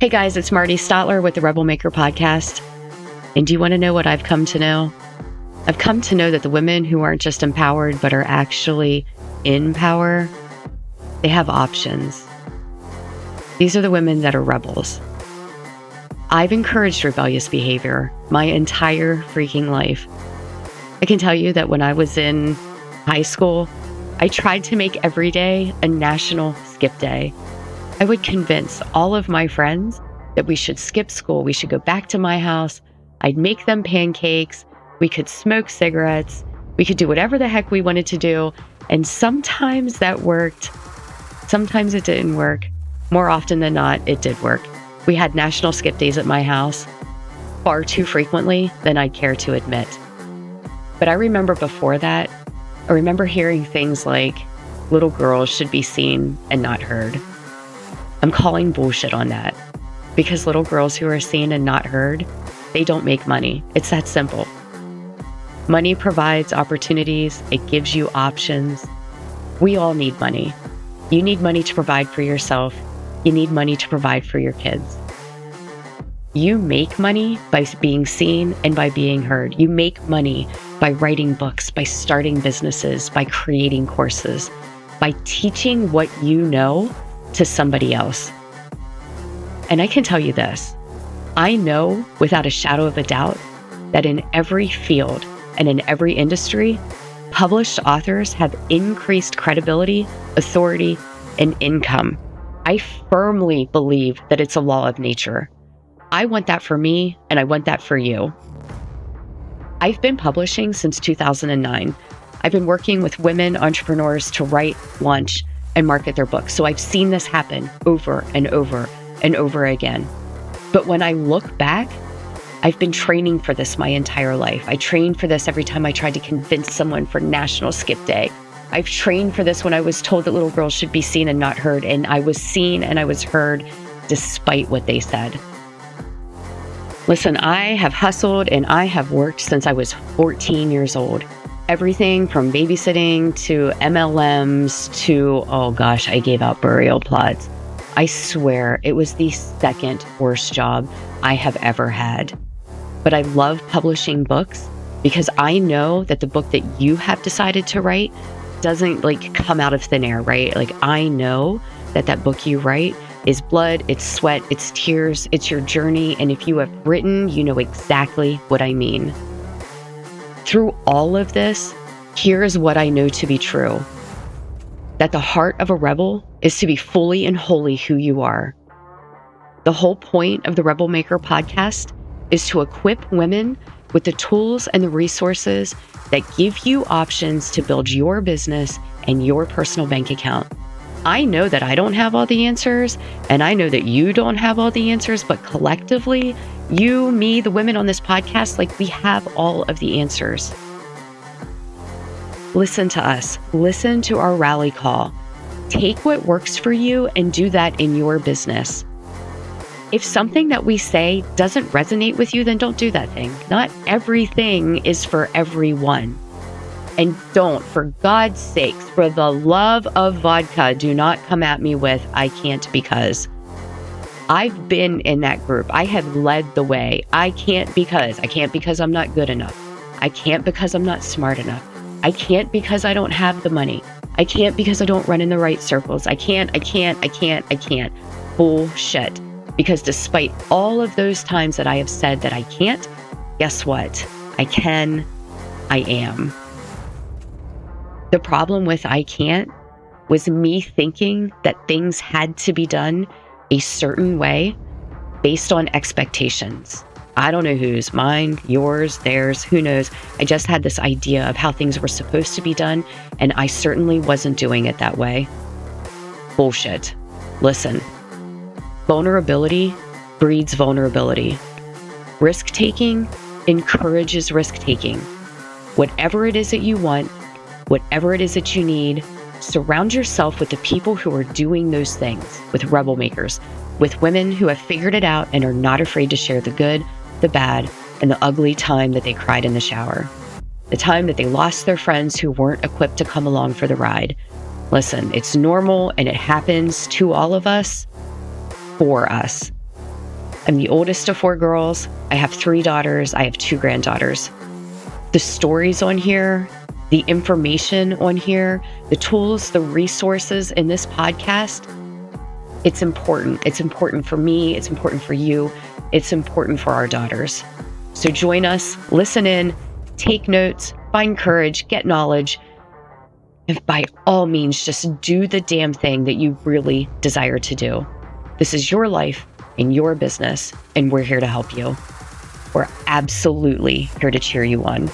Hey guys, it's Marti Statler with the Rebel Maker podcast. And do you want to know what I've come to know? I've come to know that the women who aren't just empowered, but are actually in power, they have options. These are the women that are rebels. I've encouraged rebellious behavior my entire freaking life. I can tell you that when I was in high school, I tried to make every day a national skip day. I would convince all of my friends that we should skip school. We should go back to my house. I'd make them pancakes. We could smoke cigarettes. We could do whatever the heck we wanted to do. And sometimes that worked. Sometimes it didn't work. More often than not, it did work. We had national skip days at my house far too frequently than I'd care to admit. But I remember before that, I remember hearing things like little girls should be seen and not heard. I'm calling bullshit on that because little girls who are seen and not heard, they don't make money. It's that simple. Money provides opportunities, it gives you options. We all need money. You need money to provide for yourself, you need money to provide for your kids. You make money by being seen and by being heard. You make money by writing books, by starting businesses, by creating courses, by teaching what you know to somebody else. And I can tell you this I know without a shadow of a doubt that in every field and in every industry, published authors have increased credibility, authority, and income. I firmly believe that it's a law of nature. I want that for me, and I want that for you. I've been publishing since 2009. I've been working with women entrepreneurs to write, launch, and market their books. So I've seen this happen over and over and over again. But when I look back, I've been training for this my entire life. I trained for this every time I tried to convince someone for National Skip Day. I've trained for this when I was told that little girls should be seen and not heard, and I was seen and I was heard despite what they said. Listen, I have hustled and I have worked since I was 14 years old everything from babysitting to MLMs to, oh gosh, I gave out burial plots. I swear it was the second worst job I have ever had. But I love publishing books because I know that the book that you have decided to write doesn't like come out of thin air, right? Like I know that that book you write is blood, it's sweat, it's tears, it's your journey. And if you have written, you know exactly what I mean. Through all of this, here is what I know to be true that the heart of a rebel is to be fully and wholly who you are. The whole point of the Rebel Maker podcast is to equip women with the tools and the resources that give you options to build your business and your personal bank account. I know that I don't have all the answers, and I know that you don't have all the answers, but collectively, you, me, the women on this podcast, like we have all of the answers. Listen to us, listen to our rally call. Take what works for you and do that in your business. If something that we say doesn't resonate with you, then don't do that thing. Not everything is for everyone. And don't, for God's sakes, for the love of vodka, do not come at me with, I can't because. I've been in that group. I have led the way. I can't because. I can't because I'm not good enough. I can't because I'm not smart enough. I can't because I don't have the money. I can't because I don't run in the right circles. I can't, I can't, I can't, I can't. Bullshit. Because despite all of those times that I have said that I can't, guess what? I can, I am. The problem with I can't was me thinking that things had to be done a certain way based on expectations. I don't know whose, mine, yours, theirs, who knows. I just had this idea of how things were supposed to be done, and I certainly wasn't doing it that way. Bullshit. Listen, vulnerability breeds vulnerability. Risk taking encourages risk taking. Whatever it is that you want, whatever it is that you need, Surround yourself with the people who are doing those things, with rebel makers, with women who have figured it out and are not afraid to share the good, the bad, and the ugly time that they cried in the shower. The time that they lost their friends who weren't equipped to come along for the ride. Listen, it's normal and it happens to all of us, for us. I'm the oldest of four girls. I have three daughters. I have two granddaughters. The stories on here, the information on here, the tools, the resources in this podcast, it's important. It's important for me. It's important for you. It's important for our daughters. So join us, listen in, take notes, find courage, get knowledge, and by all means, just do the damn thing that you really desire to do. This is your life and your business, and we're here to help you. We're absolutely here to cheer you on.